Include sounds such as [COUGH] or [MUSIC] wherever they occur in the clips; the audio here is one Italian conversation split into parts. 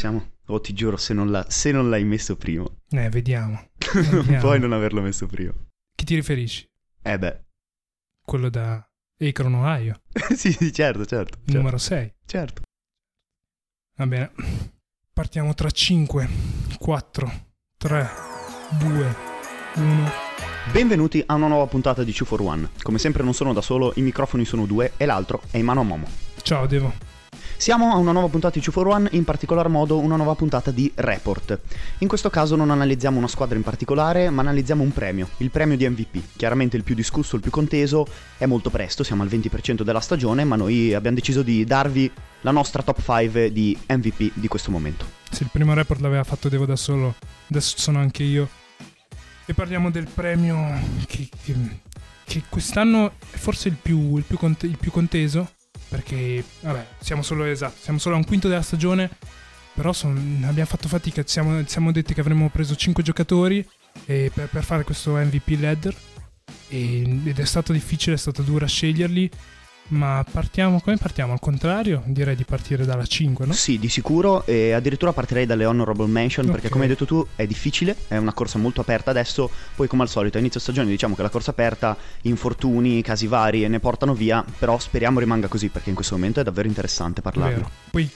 Siamo? Oh, ti giuro, se non, la- se non l'hai messo prima. Eh, vediamo. non [LAUGHS] Vediamo. puoi non averlo messo prima. Chi ti riferisci? Eh beh. Quello da Akron, Ohio, [LAUGHS] sì, sì, certo, certo. Certo. numero 6. certo. Va bene. Partiamo tra 5, 4, 3, 2, 1. Benvenuti a una nuova puntata di 2 for One. Come sempre non sono da solo, i microfoni sono due e l'altro è in mano a Momo. Ciao Devo. Siamo a una nuova puntata di 2 for One, in particolar modo una nuova puntata di Report. In questo caso non analizziamo una squadra in particolare, ma analizziamo un premio, il premio di MVP. Chiaramente il più discusso, il più conteso, è molto presto, siamo al 20% della stagione, ma noi abbiamo deciso di darvi la nostra top 5 di MVP di questo momento. Se il primo report l'aveva fatto Devo da solo, adesso sono anche io. E parliamo del premio che, che- che quest'anno è forse il più, il più conte- il più conteso. Perché, vabbè, siamo solo, esatto, siamo solo a un quinto della stagione. Però son- abbiamo fatto fatica, ci siamo, siamo detti che avremmo preso 5 giocatori per, per fare questo MVP ladder. E- ed è stato difficile, è stato dura sceglierli. Ma partiamo, come partiamo? Al contrario, direi di partire dalla 5, no? Sì, di sicuro, e addirittura partirei dalle honorable mention, perché Ok. come hai detto tu è difficile, è una corsa molto aperta adesso, poi come al solito a inizio stagione diciamo che la corsa aperta, infortuni, casi vari ne portano via, però speriamo rimanga così, perché in questo momento è davvero interessante parlarne. Vero. Poi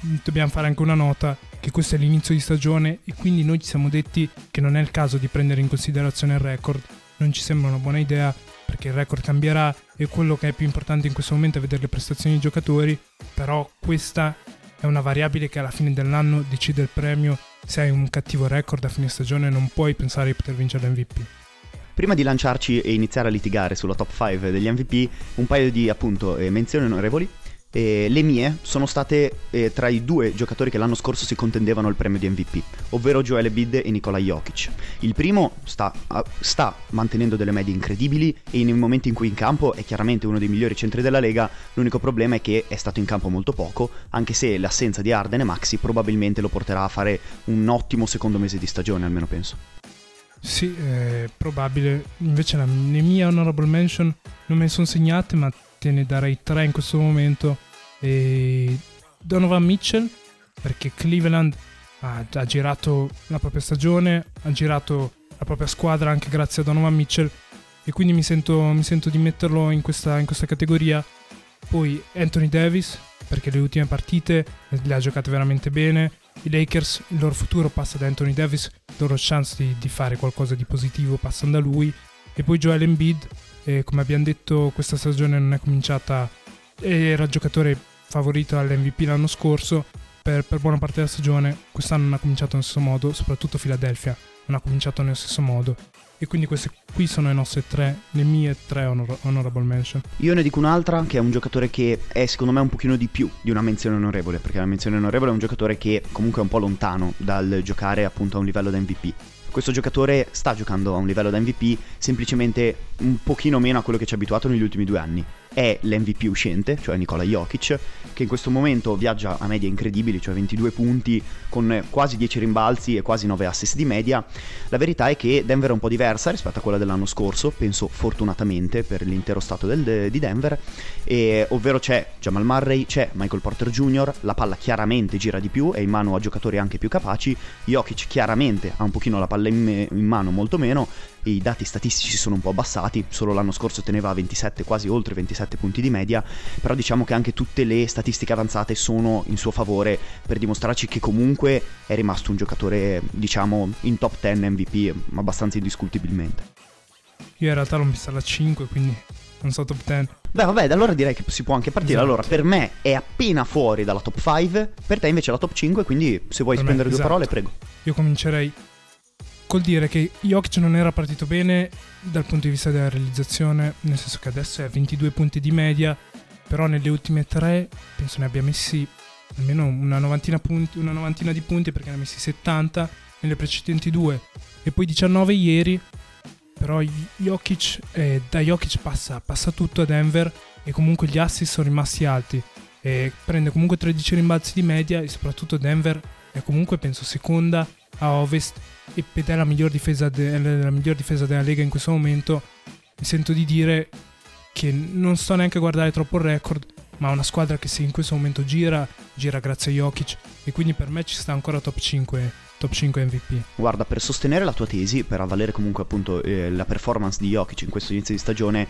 mh, dobbiamo fare anche una nota che questo è l'inizio di stagione e quindi noi ci siamo detti che non è il caso di prendere in considerazione il record. Non ci sembra una buona idea perché il record cambierà e quello che è più importante in questo momento è vedere le prestazioni dei giocatori, però questa è una variabile che alla fine dell'anno decide il premio. Se hai un cattivo record a fine stagione non puoi pensare di poter vincere l'MVP. Prima di lanciarci e iniziare a litigare sulla top 5 degli MVP, un paio di appunto eh, menzioni onorevoli. Eh, le mie sono state eh, tra i due giocatori che l'anno scorso si contendevano il premio di MVP, ovvero Joel Embiid e Nikola Jokic. Il primo sta, ah, sta mantenendo delle medie incredibili e nei momenti in cui in campo è chiaramente uno dei migliori centri della Lega, l'unico problema è che è stato in campo molto poco, anche se l'assenza di Arden e Maxi probabilmente lo porterà a fare un ottimo secondo mese di stagione, almeno penso. Sì, è probabile. Invece la- le mie honorable mention non me ne sono segnate, ma te ne darei tre in questo momento. E Donovan Mitchell, perché Cleveland ha, ha girato la propria stagione, ha girato la propria squadra anche grazie a Donovan Mitchell. E quindi mi sento, mi sento di metterlo in questa, in questa categoria. Poi Anthony Davis, perché le ultime partite le ha giocate veramente bene. I Lakers, il loro futuro passa da Anthony Davis, le loro chance di, di fare qualcosa di positivo passano da lui. E poi Joel Embiid, eh, come abbiamo detto, questa stagione non è cominciata, era il giocatore favorito all'MVP l'anno scorso, per, per buona parte della stagione, quest'anno non ha cominciato nello stesso modo, soprattutto Philadelphia non ha cominciato nello stesso modo. E quindi queste qui sono le nostre tre, le mie tre honor- honorable mention. Io ne dico un'altra che è un giocatore che è secondo me un pochino di più di una menzione onorevole, perché la menzione onorevole è un giocatore che comunque è un po' lontano dal giocare appunto a un livello da MVP. Questo giocatore sta giocando a un livello da MVP semplicemente un pochino meno a quello che ci ha abituato negli ultimi due anni. È l'MVP uscente, cioè Nikola Jokic, che in questo momento viaggia a medie incredibili, cioè 22 punti con quasi 10 rimbalzi e quasi 9 assist di media. La verità è che Denver è un po' diversa rispetto a quella dell'anno scorso, penso fortunatamente per l'intero stato del- di Denver, e, ovvero c'è Jamal Murray, c'è Michael Porter Jr., la palla chiaramente gira di più, è in mano a giocatori anche più capaci, Jokic chiaramente ha un pochino la palla in, in mano molto meno, i dati statistici sono un po' abbassati, solo l'anno scorso teneva 27, quasi oltre 27 punti di media, però diciamo che anche tutte le statistiche avanzate sono in suo favore per dimostrarci che comunque è rimasto un giocatore, diciamo, in top 10 MVP abbastanza indiscutibilmente. Io in realtà l'ho messa alla 5, quindi non so top 10. Beh, vabbè, allora direi che si può anche partire. Esatto. Allora, per me è appena fuori dalla top 5, per te invece è la top 5, quindi se vuoi Per me, spendere due esatto. parole, prego. Io comincerei col dire che Jokic non era partito bene dal punto di vista della realizzazione, nel senso che adesso è a 22 punti di media, però nelle ultime tre penso ne abbia messi almeno una novantina, punti, una novantina di punti perché ne ha messi 70 nelle precedenti due e poi 19 ieri, però Jokic, eh, da Jokic passa, passa tutto a Denver e comunque gli assist sono rimasti alti. Prende comunque 13 rimbalzi di media e soprattutto Denver è comunque penso seconda a ovest e- ed è la miglior difesa, de- la miglior difesa della Lega in questo momento. Mi sento di dire che non sto neanche a guardare troppo il record, ma una squadra che se in questo momento gira, gira grazie a Jokic e quindi per me ci sta ancora top 5 top 5 MVP. Guarda, per sostenere la tua tesi, per avvalere comunque appunto eh, la performance di Jokic in questo inizio di stagione,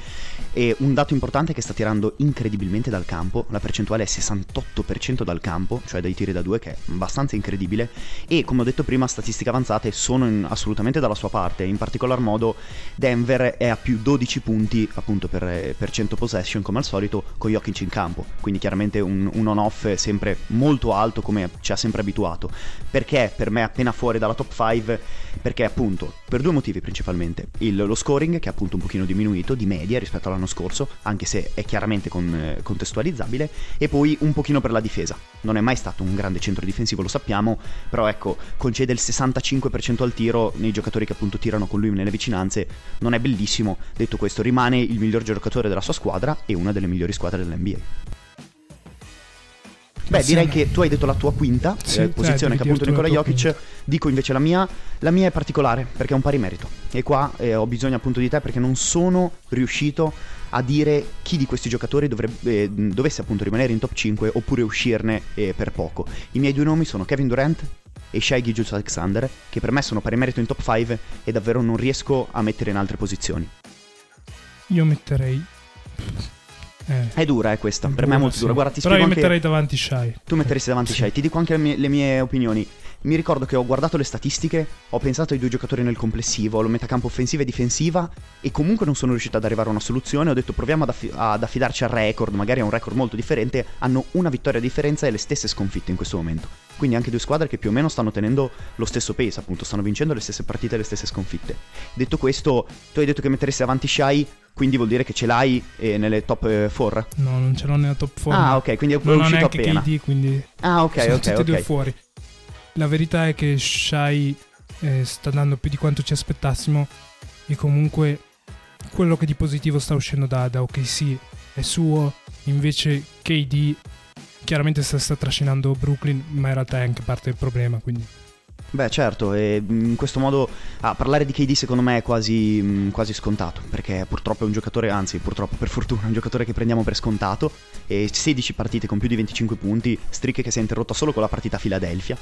è un dato importante che sta tirando incredibilmente dal campo, la percentuale è 68% dal campo, cioè dai tiri da due, che è abbastanza incredibile, e come ho detto prima, statistiche avanzate sono in, assolutamente dalla sua parte, in particolar modo Denver è a più 12 punti appunto per, per 100 possession come al solito con Jokic in campo, quindi chiaramente un, un on-off sempre molto alto come ci ha sempre abituato, perché per me appena fuori dalla top 5 perché appunto per due motivi principalmente. Il, lo scoring che è appunto un pochino diminuito di media rispetto all'anno scorso anche se è chiaramente con, eh, contestualizzabile. E poi un pochino per la difesa. Non è mai stato un grande centro difensivo lo sappiamo però ecco concede il 65% al tiro nei giocatori che appunto tirano con lui nelle vicinanze. Non è bellissimo detto questo rimane il miglior giocatore della sua squadra e una delle migliori squadre dell'NBA Beh, direi che tu hai detto la tua quinta sì, eh, posizione eh, che appunto Nicola Jokic. Quinta. Dico invece la mia. La mia è particolare perché è un pari merito. E qua eh, ho bisogno appunto di te perché non sono riuscito a dire chi di questi giocatori dovrebbe, eh, dovesse appunto rimanere in top 5 oppure uscirne eh, per poco. I miei due nomi sono Kevin Durant e Shai Gilgius Alexander, che per me sono pari merito in top 5 e davvero non riesco a mettere in altre posizioni. Io metterei eh. È dura, è questa. È per dura, me è molto sì. dura. Guarda, ti Però io anche... metterei davanti Shai. Tu metteresti davanti sì. Shai. Ti dico anche le mie, le mie, opinioni. Mi ricordo che ho guardato le statistiche, ho pensato ai due giocatori nel complessivo, lo metacampo offensiva e difensiva, e comunque non sono riuscito ad arrivare a una soluzione. Ho detto proviamo ad, affi- ad affidarci al record, magari a un record molto differente. Hanno una vittoria a differenza e le stesse sconfitte in questo momento. Quindi anche due squadre che più o meno stanno tenendo lo stesso pace, appunto, stanno vincendo le stesse partite le stesse sconfitte. Detto questo, tu hai detto che metteresti avanti Shai, quindi vuol dire che ce l'hai eh, nelle top 4? Eh, no, non ce l'ho nella top 4. Ah, ok, quindi è non uscito neanche appena. KD, quindi Ah, ok, sono ok, tutti ok. due fuori. La verità è che Shai eh, sta dando più di quanto ci aspettassimo e comunque quello che di positivo sta uscendo da, da OKC è suo, invece KD chiaramente sta, sta trascinando Brooklyn, ma in realtà è anche parte del problema, quindi... Beh, certo, e in questo modo ah, parlare di KD secondo me è quasi, quasi, scontato, perché purtroppo è un giocatore, anzi purtroppo per fortuna, è un giocatore che prendiamo per scontato, e 16 partite con più di 25 punti, streak che si è interrotta solo con la partita a Philadelphia,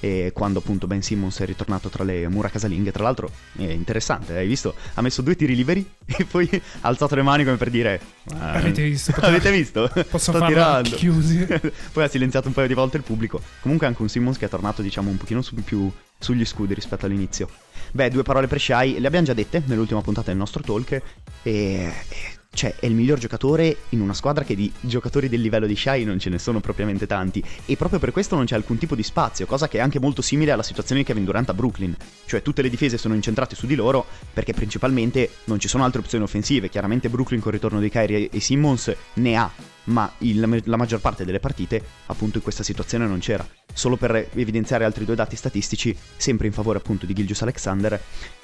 e quando appunto Ben Simmons è ritornato tra le mura casalinghe, tra l'altro è interessante, hai visto? Ha messo due tiri liberi e poi ha alzato le mani come per dire... Avete visto? [LAUGHS] Avete visto? Posso Sto tirando. chiusi. [LAUGHS] poi ha silenziato un paio di volte il pubblico. Comunque anche un Simmons che è tornato diciamo un pochino su più sugli scudi rispetto all'inizio. Beh, due parole per Shai, le abbiamo già dette nell'ultima puntata del nostro talk e, e cioè è il miglior giocatore in una squadra che di giocatori del livello di Shai non ce ne sono propriamente tanti. E proprio per questo non c'è alcun tipo di spazio, cosa che è anche molto simile alla situazione di Kevin Durant a Brooklyn, cioè tutte le difese sono incentrate su di loro perché principalmente non ci sono altre opzioni offensive, chiaramente Brooklyn con il ritorno di Kyrie e Simmons ne ha, ma il, la maggior parte delle partite appunto in questa situazione non c'era. Solo per evidenziare altri due dati statistici, sempre in favore appunto di Gilgius Alexander,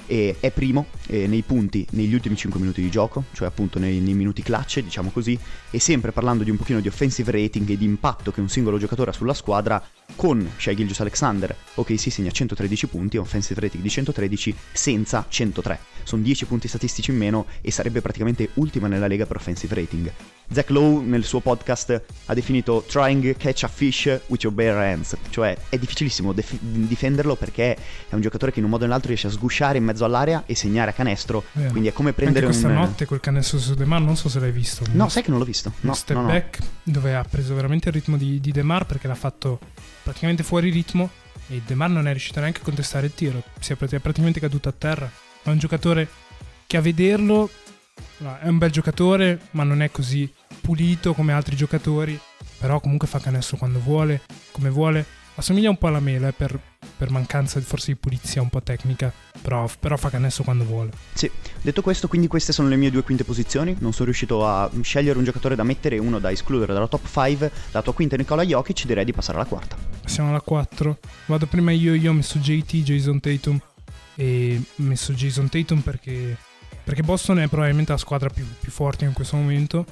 è primo eh, nei punti negli ultimi 5 minuti di gioco, cioè appunto nei, nei, minuti clutch, diciamo così, e sempre parlando di un pochino di offensive rating e di impatto che un singolo giocatore ha sulla squadra, con Shai Gilgius Alexander, ok si segna 113 punti, offensive rating di 113, senza 103. Sono 10 punti statistici in meno e sarebbe praticamente ultima nella lega per offensive rating. Zach Lowe nel suo podcast ha definito trying catch a fish with your bare hands, cioè è difficilissimo def- difenderlo perché è un giocatore che in un modo o nell'altro riesce a sgusciare in mezzo all'area e segnare a canestro, Vero. quindi è come prendere Anche questa un... notte quel canestro su De Mar, non so se l'hai visto. No, sai che non l'ho visto. No, no, step no, no. back dove ha preso veramente il ritmo di, di De Mar perché l'ha fatto praticamente fuori ritmo e De Mar non è riuscito neanche a contestare il tiro, si è praticamente caduto a terra. È un giocatore che a vederlo è un bel giocatore, ma non è così pulito come altri giocatori. Però comunque fa canestro quando vuole, come vuole. Assomiglia un po' alla mela eh, per, per, mancanza forse di pulizia un po' tecnica, però, però, fa canestro quando vuole. Sì, detto questo, quindi queste sono le mie due quinte posizioni. Non sono riuscito a scegliere un giocatore da mettere e uno da escludere dalla top 5. La tua quinta è Nicola Jokic, direi di passare alla quarta. Siamo alla 4. Vado prima io, io ho messo JT, Jason Tatum. E ho messo Jason Tatum perché perché Boston è probabilmente la squadra più, più forte in questo momento.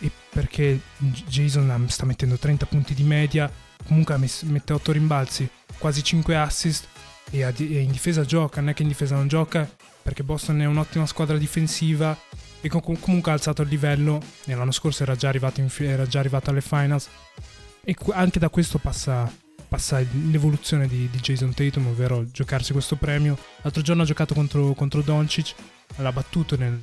E perché Jason sta mettendo 30 punti di media, comunque mette 8 rimbalzi, quasi 5 assist e, in difesa gioca, non è che in difesa non gioca perché Boston è un'ottima squadra difensiva e comunque ha alzato il livello. L'anno scorso era già arrivato, in, era già arrivato alle finals. E anche da questo passa, passa l'evoluzione di, di, Jason Tatum, ovvero giocarsi questo premio. L'altro giorno ha giocato contro, contro Doncic, l'ha battuto nel,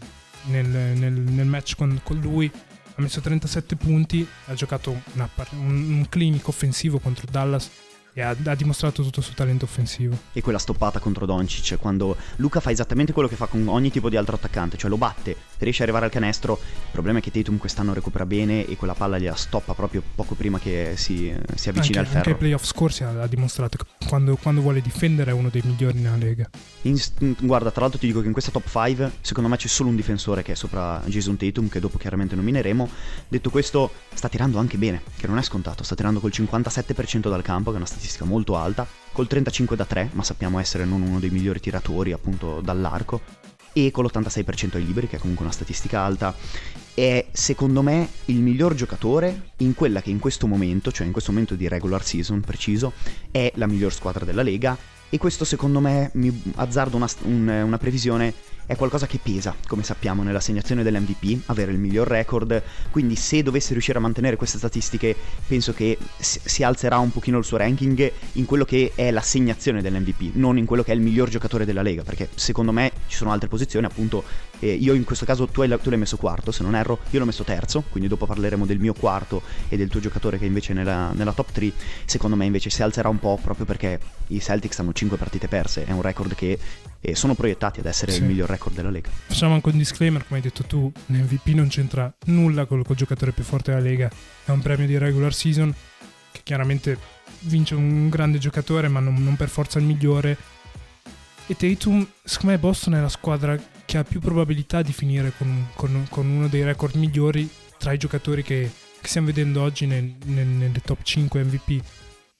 nel, nel, nel match con, con, lui, ha messo 37 punti, ha giocato una, un, un clinic offensivo contro Dallas e ha, ha, dimostrato tutto il suo talento offensivo. E quella stoppata contro Doncic, quando Luca fa esattamente quello che fa con ogni tipo di altro attaccante, cioè lo batte, riesce ad arrivare al canestro. Il problema è che Tatum quest'anno recupera bene e quella palla gliela stoppa proprio poco prima che si, si avvicina anche, al ferro. Anche ai playoff scorsi ha, ha dimostrato che quando, quando, vuole difendere è uno dei migliori nella lega. In, guarda, tra l'altro ti dico che in questa top 5 secondo me c'è solo un difensore che è sopra Jason Tatum, che dopo chiaramente nomineremo. Detto questo, sta tirando anche bene, che non è scontato, sta tirando col 57% dal campo, che è una statistica molto alta, col 35 da 3, ma sappiamo essere non uno dei migliori tiratori appunto dall'arco, e con l'86% ai liberi, che è comunque una statistica alta. È secondo me il miglior giocatore in quella che in questo momento, cioè in questo momento di regular season preciso, è la miglior squadra della Lega. E questo secondo me, mi azzardo una, un, una previsione, è qualcosa che pesa, come sappiamo, nell'assegnazione dell'MVP, avere il miglior record, quindi se dovesse riuscire a mantenere queste statistiche penso che si alzerà un pochino il suo ranking in quello che è l'assegnazione dell'MVP, non in quello che è il miglior giocatore della Lega, perché secondo me ci sono altre posizioni, appunto eh, io in questo caso tu, hai, tu, l'hai messo quarto, se non erro, io l'ho messo terzo, quindi dopo parleremo del mio quarto e del tuo giocatore che invece nella, nella top 3, secondo me invece si alzerà un po' proprio perché i Celtics hanno 5 partite perse, è un record che eh, sono proiettati ad essere sì. il miglior record della Lega. Facciamo anche un disclaimer, come hai detto tu, l'MVP non c'entra nulla col, col giocatore più forte della Lega, è un premio di regular season che chiaramente vince un grande giocatore ma non, non per forza il migliore e Tatum, secondo me Boston è la squadra che ha più probabilità di finire con, con, con uno dei record migliori tra i giocatori che, che stiamo vedendo oggi nel, nel, nelle top 5 MVP.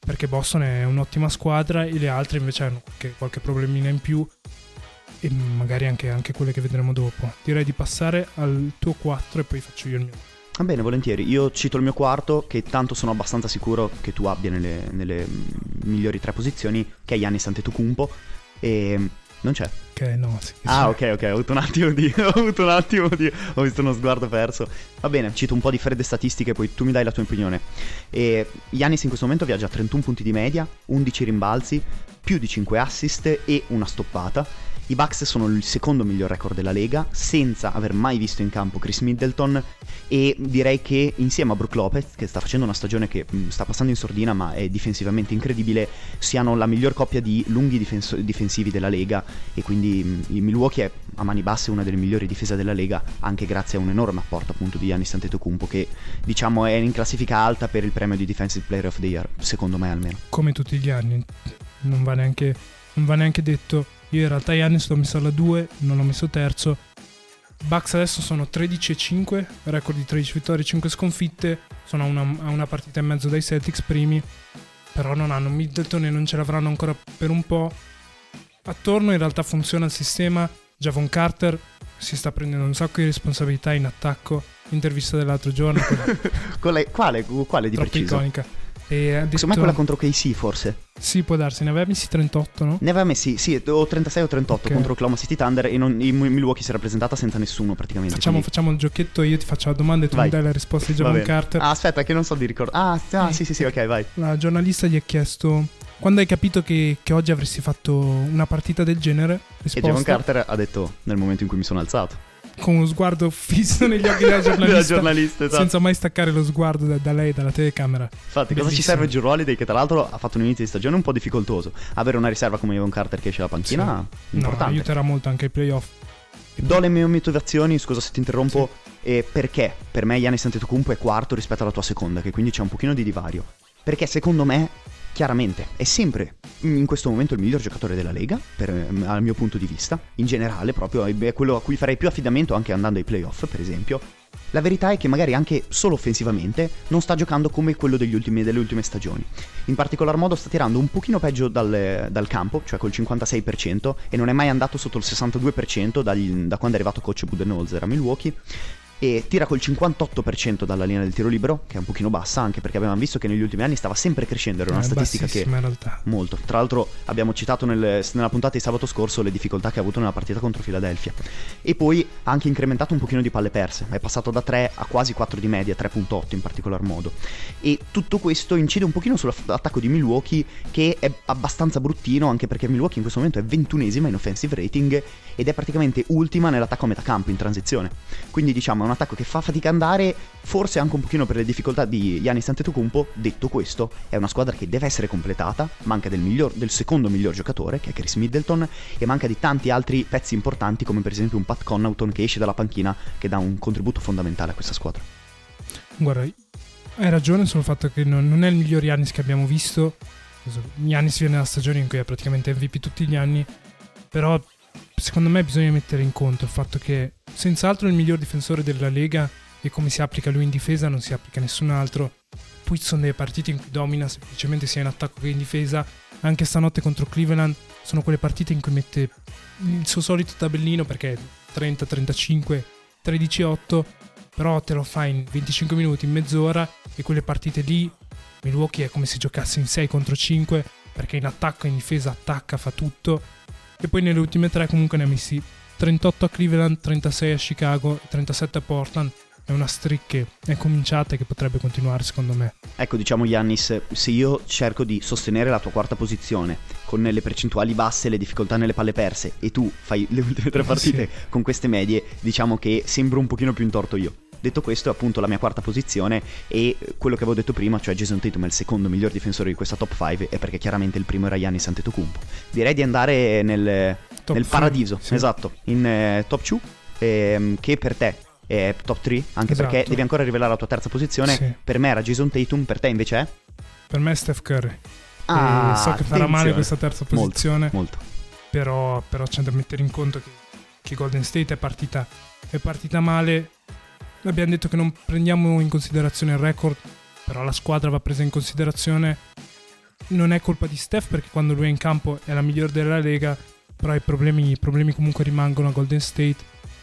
Perché Boston è un'ottima squadra e le altre invece hanno qualche, problemina in più e magari anche, anche, quelle che vedremo dopo. Direi di passare al tuo 4 e poi faccio io il mio. Va bene, volentieri. Io cito il mio quarto, che tanto sono abbastanza sicuro che tu abbia nelle, nelle migliori tre posizioni, che è Yannis Antetokounmpo. E non c'è. Ok, no, sì. Ah, ok, ok, ho avuto un attimo di. [LAUGHS] ho avuto un attimo di. Ho visto uno sguardo perso. Va bene, cito un po' di fredde statistiche, poi tu mi dai la tua opinione. E Yanis in questo momento viaggia a 31 punti di media, 11 rimbalzi, più di 5 assist e una stoppata i Bucks sono il secondo miglior record della Lega, senza aver mai visto in campo Chris Middleton e direi che insieme a Brook Lopez, che sta facendo una stagione che mm, sta passando in sordina ma è difensivamente incredibile, siano la miglior coppia di lunghi difenso- difensivi della Lega e quindi mh, il Milwaukee è a mani basse una delle migliori difese della Lega anche grazie a un enorme apporto appunto di Giannis Antetokounmpo che diciamo è in classifica alta per il premio di Defensive Player of the Year, secondo me almeno. Come tutti gli anni, non va neanche, non va neanche detto io in realtà Yannis l'ho messo alla 2, non l'ho messo terzo. Bucks adesso sono 13 e 5, record di 13 vittorie e 5 sconfitte, sono a una, a una partita e mezzo dai Celtics primi, però non hanno Middleton e non ce l'avranno ancora per un po'. Attorno in realtà funziona il sistema, Javon Carter si sta prendendo un sacco di responsabilità in attacco, intervista dell'altro giorno. quale, [LAUGHS] quale, quale di Troppo preciso? iconica. E ha detto... Secondo me quella contro KC forse. Sì, può darsi, ne aveva messi 38, no? Ne aveva messi, sì, o 36 o 38 okay. contro Oklahoma City Thunder e non, in Milwaukee si era presentata senza nessuno praticamente. Facciamo, quindi... facciamo il giochetto, io ti faccio la domanda e tu vai. mi dai la risposta di Javon Carter. Ah, aspetta, che non so di ricordare. Ah, ah sì, sì, sì, ok, vai. La giornalista gli ha chiesto quando hai capito che, che, oggi avresti fatto una partita del genere? Risposta, e Javon Carter ha detto nel momento in cui mi sono alzato con uno sguardo fisso negli occhi della [LAUGHS] giornalista, della giornalista esatto. senza mai staccare lo sguardo da, da lei, dalla telecamera. Infatti, Bellissimo. cosa ci serve Drew Holiday che tra l'altro ha fatto un inizio di stagione un po' difficoltoso. Avere una riserva come Evan Carter che esce la panchina sì. importante. No, aiuterà molto anche i playoff. Do le mie motivazioni, scusa se ti interrompo, sì. perché per me Giannis Antetokounmpo è quarto rispetto alla tua seconda, che quindi c'è un pochino di divario. Perché secondo me chiaramente è sempre in questo momento il miglior giocatore della Lega, per, ehm, dal mio punto di vista, in generale proprio, è quello a cui farei più affidamento anche andando ai playoff, per esempio. La verità è che magari anche solo offensivamente non sta giocando come quello ultimi, delle ultime stagioni. In particolar modo sta tirando un pochino peggio dal, dal campo, cioè col 56%, e non è mai andato sotto il 62% dagli, da quando è arrivato coach Budenholzer a Milwaukee e tira col 58% dalla linea del tiro libero, che è un pochino bassa, anche perché avevamo visto che negli ultimi anni stava sempre crescendo, era una È statistica che... in realtà. Molto. Tra l'altro abbiamo citato nel- nella puntata di sabato scorso le difficoltà che ha avuto nella partita contro Philadelphia. E poi ha anche incrementato un pochino di palle perse, è passato da 3 a quasi 4 di media, 3.8 in particolar modo. E tutto questo incide un pochino sull'attacco di Milwaukee che è abbastanza bruttino, anche perché Milwaukee in questo momento è ventunesima in offensive rating ed è praticamente ultima nell'attacco a metà campo in transizione. Quindi diciamo è un attacco che fa fatica a andare, forse anche un pochino per le difficoltà di Giannis Antetokounmpo. Detto questo, è una squadra che deve essere completata, manca del, miglior- del secondo miglior giocatore, che è Chris Middleton, e manca di tanti altri pezzi importanti, come per esempio un Pat Connaughton che esce dalla panchina, che dà un contributo fondamentale a questa squadra. Guarda, hai ragione sul fatto che non, non è il miglior Giannis che abbiamo visto. Giannis viene da stagione in cui è praticamente MVP tutti gli anni, però secondo me bisogna mettere in conto il fatto che senz'altro il miglior difensore della Lega e come si applica lui in difesa non si applica nessun altro. Poi ci sono delle partite in cui domina semplicemente sia in attacco che in difesa. Anche stanotte contro Cleveland sono quelle partite in cui mette il suo solito tabellino perché 30-35, 13-8, però te lo fa in 25 minuti, in mezz'ora e quelle partite lì Milwaukee è come se giocasse in 6 contro 5 perché in attacco e in difesa attacca, fa tutto. E poi nelle ultime tre comunque ne ha messi 38 a Cleveland, 36 a Chicago e 37 a Portland. È una streak che è cominciata e che potrebbe continuare secondo me. Ecco, diciamo Giannis, se io cerco di sostenere la tua quarta posizione con le percentuali basse, le difficoltà nelle palle perse e tu fai le ultime tre [LAUGHS] partite Sì. con queste medie, diciamo che sembro un pochino più in torto io. Detto questo, è appunto la mia quarta posizione e quello che avevo detto prima, cioè Jason Tatum è il secondo miglior difensore di questa top 5 è perché chiaramente il primo era Giannis Antetokounmpo. Direi di andare nel, nel paradiso, sì. esatto, in eh, top 2 ehm, che per te è top 3, anche Esatto. perché devi ancora rivelare la tua terza posizione. Sì. Per me era Jason Tatum, per te invece è? Per me è Steph Curry. Ah, e so che farà male questa terza Molto, posizione, Molto. però, però c'è da mettere in conto che, che Golden State è partita, è partita male. Abbiamo detto che non prendiamo in considerazione il record, però la squadra va presa in considerazione. Non è colpa di Steph perché quando lui è in campo è la migliore della Lega, però i problemi, i problemi comunque rimangono a Golden State.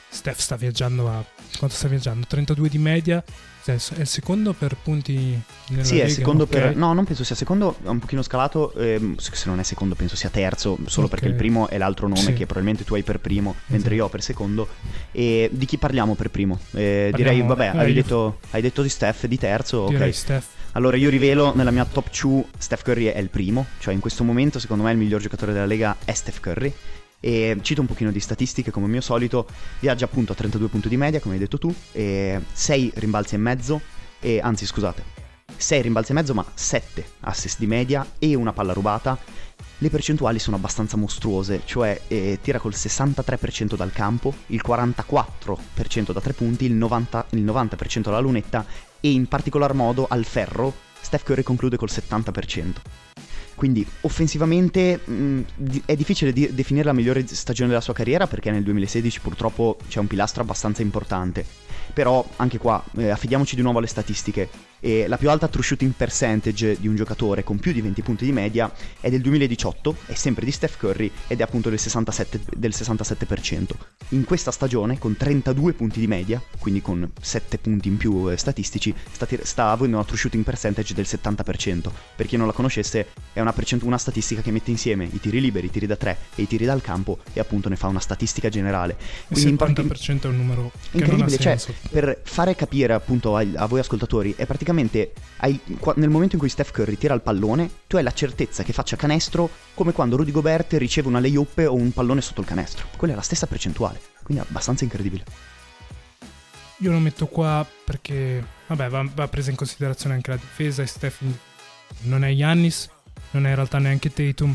Steph sta viaggiando a... quanto sta viaggiando? 32 di media. Adesso È il secondo per punti nella Sì, Lega? è secondo ok. per... No, non penso sia secondo, è un pochino scalato, ehm, se non è secondo penso sia terzo, solo Ok. perché il primo è l'altro nome Sì. che probabilmente tu hai per primo, mentre Esatto. io ho per secondo. E di chi parliamo per primo? Eh, direi, Parliamo- vabbè, eh, hai, io- detto, hai detto di Steph, di terzo, ok. Direi Steph. Allora io rivelo nella mia top 2 Steph Curry è il primo, cioè in questo momento secondo me il miglior giocatore della Lega è Steph Curry. E cito un pochino di statistiche come mio solito, viaggia appunto a 32 punti di media come hai detto tu, e 6 rimbalzi e mezzo, e, anzi scusate, 6 rimbalzi e mezzo ma 7 assist di media e una palla rubata. Le percentuali sono abbastanza mostruose, cioè eh, tira col 63% dal campo, il 44% da 3 punti, il 90%, il 90% dalla lunetta e in particolar modo al ferro Steph Curry conclude col 70%. Quindi offensivamente mh, di- è difficile di- definire la migliore stagione della sua carriera perché nel 2016 purtroppo c'è un pilastro abbastanza importante. Però anche qua eh, affidiamoci di nuovo alle statistiche. E la più alta true shooting percentage di un giocatore con più di 20 punti di media è del 2018, è sempre di Steph Curry ed è appunto del 67%. del 67%. In questa stagione, con 32 punti di media, quindi con 7 punti in più eh, statistici, sta, sta avendo una true shooting percentage del 70%. Per chi non la conoscesse, è una, percent- una statistica che mette insieme i tiri liberi, i tiri da 3 e i tiri dal campo e appunto ne fa una statistica generale. Il Quindi in parti- 70% è un numero Incredibile, cioè, per fare capire appunto ai- a, voi ascoltatori, è praticamente hai- qua- nel momento in cui Steph Curry tira il pallone, tu hai la certezza che faccia canestro come quando Rudy Gobert riceve una layup o un pallone sotto il canestro. Quella è la stessa percentuale, quindi è abbastanza incredibile. Io lo metto qua perché, vabbè, va, va presa in considerazione anche la difesa e Steph non è Giannis, non è in realtà neanche Tatum.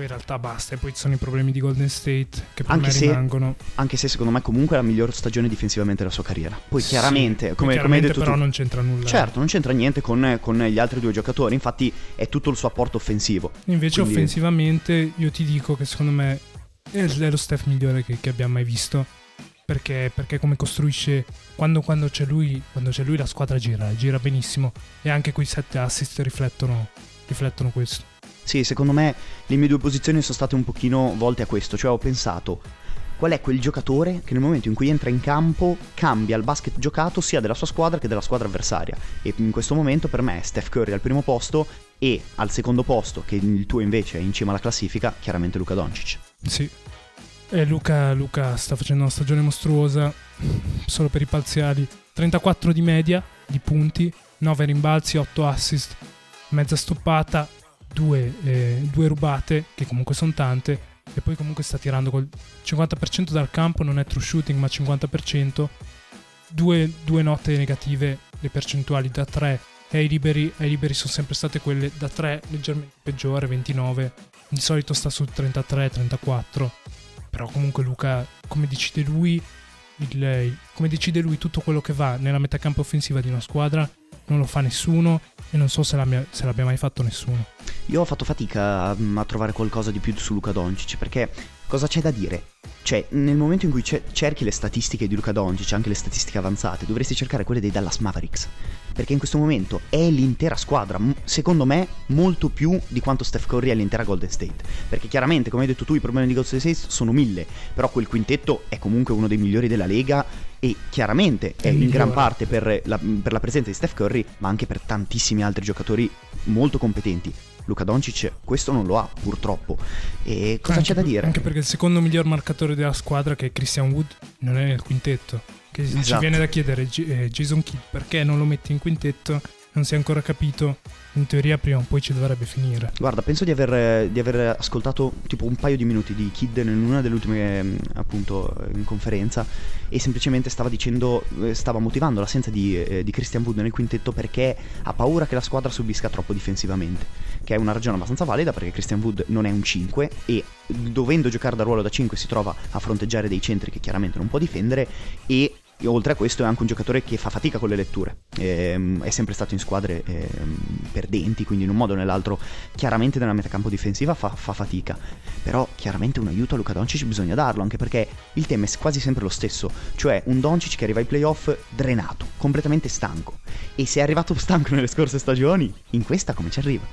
Poi in realtà basta, e poi ci sono i problemi di Golden State che per Anche me se- rimangono. Anche se secondo me comunque è la miglior stagione difensivamente della sua carriera. Poi Sì, chiaramente, come, come hai chiaramente detto però tu, non c'entra nulla. certo, non c'entra niente con, con gli altri due giocatori, infatti è tutto il suo apporto offensivo. Invece Quindi- offensivamente io ti dico che secondo me è è lo Steph migliore che, che abbiamo mai visto. Perché, perché come costruisce quando, quando c'è lui quando c'è lui la squadra gira gira benissimo e anche quei sette assist riflettono, riflettono questo Sì, secondo me le mie due posizioni sono state un pochino volte a questo, cioè ho pensato qual è quel giocatore che nel momento in cui entra in campo cambia il basket giocato sia della sua squadra che della squadra avversaria. E in questo momento per me è Steph Curry al primo posto e al secondo posto, che il tuo invece è in cima alla classifica, chiaramente Luca Doncic. Sì. E Luca, Luca sta facendo una stagione mostruosa, solo per i parziali. 34 di media, di punti, 9 rimbalzi, 8 assist, mezza stoppata, 2, eh, due rubate, che comunque sono tante, e poi comunque sta tirando col 50% dal campo, non è true shooting ma 50%, due, due note negative, le percentuali da 3 e ai liberi, ai liberi sono sempre state quelle da 3 leggermente peggiore, 29, di solito sta sul 33-34, però comunque Luca, come decide lui, il, come decide lui tutto quello che va nella metacampo offensiva di una squadra, non lo fa nessuno e non so se l'abbia, se l'abbia mai fatto nessuno. Io ho fatto fatica a, a, trovare qualcosa di più su Luca Doncic perché cosa c'è da dire? Cioè, nel momento in cui cerchi le statistiche di Luca Doncic, anche le statistiche avanzate, dovresti cercare quelle dei Dallas Mavericks. Perché in questo momento è l'intera squadra, secondo me, molto più di quanto Steph Curry è l'intera Golden State. Perché chiaramente, come hai detto tu, i problemi di Golden State sono mille, però quel quintetto è comunque uno dei migliori della Lega e chiaramente è, è in gran parte per la, per la presenza di Steph Curry, ma anche per tantissimi altri giocatori molto competenti. Luca Doncic questo non lo ha purtroppo. E cosa anche c'è da dire? Anche perché il secondo miglior marcatore della squadra, che è Christian Wood, non è nel quintetto. Che esatto. ci viene da chiedere eh, Jason Kidd perché non lo metti in quintetto, non si è ancora capito in teoria prima o poi ci dovrebbe finire. Guarda, penso di aver, di aver, ascoltato tipo un paio di minuti di Kid in una delle ultime mm, appunto in conferenza e semplicemente stava dicendo, eh, stava motivando l'assenza di, eh, di Christian Wood nel quintetto perché ha paura che la squadra subisca troppo difensivamente, che è una ragione abbastanza valida perché Christian Wood non è un 5 e dovendo giocare da ruolo da 5 si trova a fronteggiare dei centri che chiaramente non può difendere e oltre a questo è anche un giocatore che fa fatica con le letture, ehm, è sempre stato in squadre ehm, perdenti, quindi in un modo o nell'altro chiaramente nella metacampo difensiva fa, fa, fatica, però chiaramente un aiuto a Luca Doncic bisogna darlo, anche perché il tema è quasi sempre lo stesso, cioè un Doncic che arriva ai playoff drenato, completamente stanco, e se è arrivato stanco nelle scorse stagioni, in questa come ci arriva?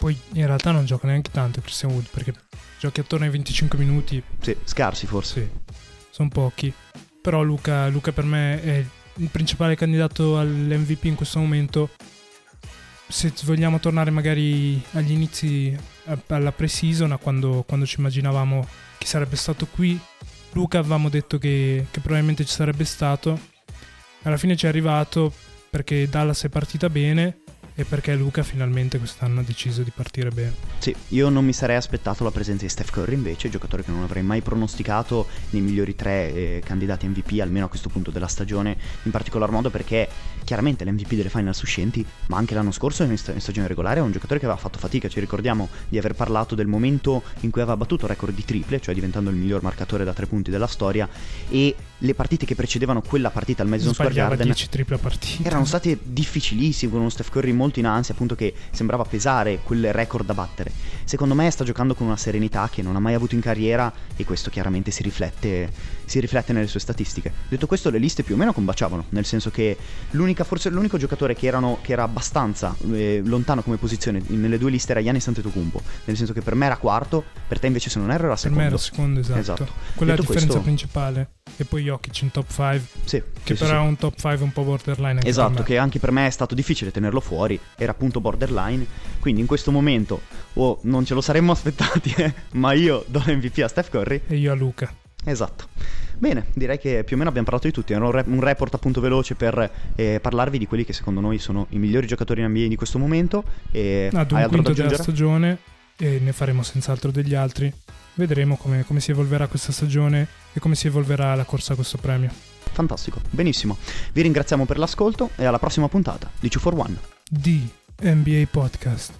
Poi in realtà non gioca neanche tanto Christian Wood, perché giochi attorno ai 25 minuti. Sì, scarsi forse. Sì, sono pochi. Però Luca, Luca per me è il principale candidato all'MVP in questo momento. Se vogliamo tornare magari agli inizi, alla pre-season, quando, quando ci immaginavamo che sarebbe stato qui, Luca avevamo detto che, che probabilmente ci sarebbe stato. Alla fine ci è arrivato perché Dallas è partita bene e perché Luca finalmente quest'anno ha deciso di partire bene. Sì, io non mi sarei aspettato la presenza di Steph Curry invece, giocatore che non avrei mai pronosticato nei migliori tre eh, candidati MVP, almeno a questo punto della stagione, in particolar modo perché chiaramente l'MVP delle finals uscenti, ma anche l'anno scorso in, st- in stagione regolare è un giocatore che aveva fatto fatica, ci ricordiamo di aver parlato del momento in cui aveva battuto il record di triple, cioè diventando il miglior marcatore da tre punti della storia e le partite che precedevano quella partita al Madison Square Garden 10 triple a partita. erano state difficilissime con uno Steph Curry molto in ansia, appunto che sembrava pesare quel record da battere. Secondo me sta giocando con una serenità che non ha mai avuto in carriera e questo chiaramente si riflette, si riflette nelle sue statistiche. Detto questo le liste più o meno combaciavano, nel senso che forse l'unico giocatore che, erano, che era abbastanza eh, lontano come posizione nelle due liste era Giannis Antetokounmpo, nel senso che per me era quarto, per te invece se non ero era secondo. Per me era secondo, esatto. esatto. Quella è la differenza questo... principale e poi Jokic in top 5 sì, che sì, però sì. è un top 5 un po' borderline esatto che anche per me è stato difficile tenerlo fuori era appunto borderline quindi in questo momento oh, non ce lo saremmo [LAUGHS] aspettati eh, ma io do l'MVP a Steph Curry e io a Luca esatto Bene, direi che più o meno abbiamo parlato di tutti. Era un, re- un report appunto veloce per eh, parlarvi di quelli che secondo noi sono i migliori giocatori in NBA di questo momento. E Ad un quinto della stagione e ne faremo senz'altro degli altri vedremo come, come si evolverà questa stagione e come si evolverà la corsa a questo premio. Fantastico, benissimo. Vi ringraziamo per l'ascolto e alla prossima puntata di 2 for 1 di NBA Podcast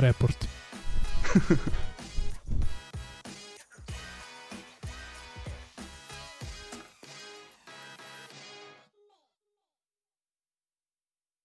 Report. [LAUGHS]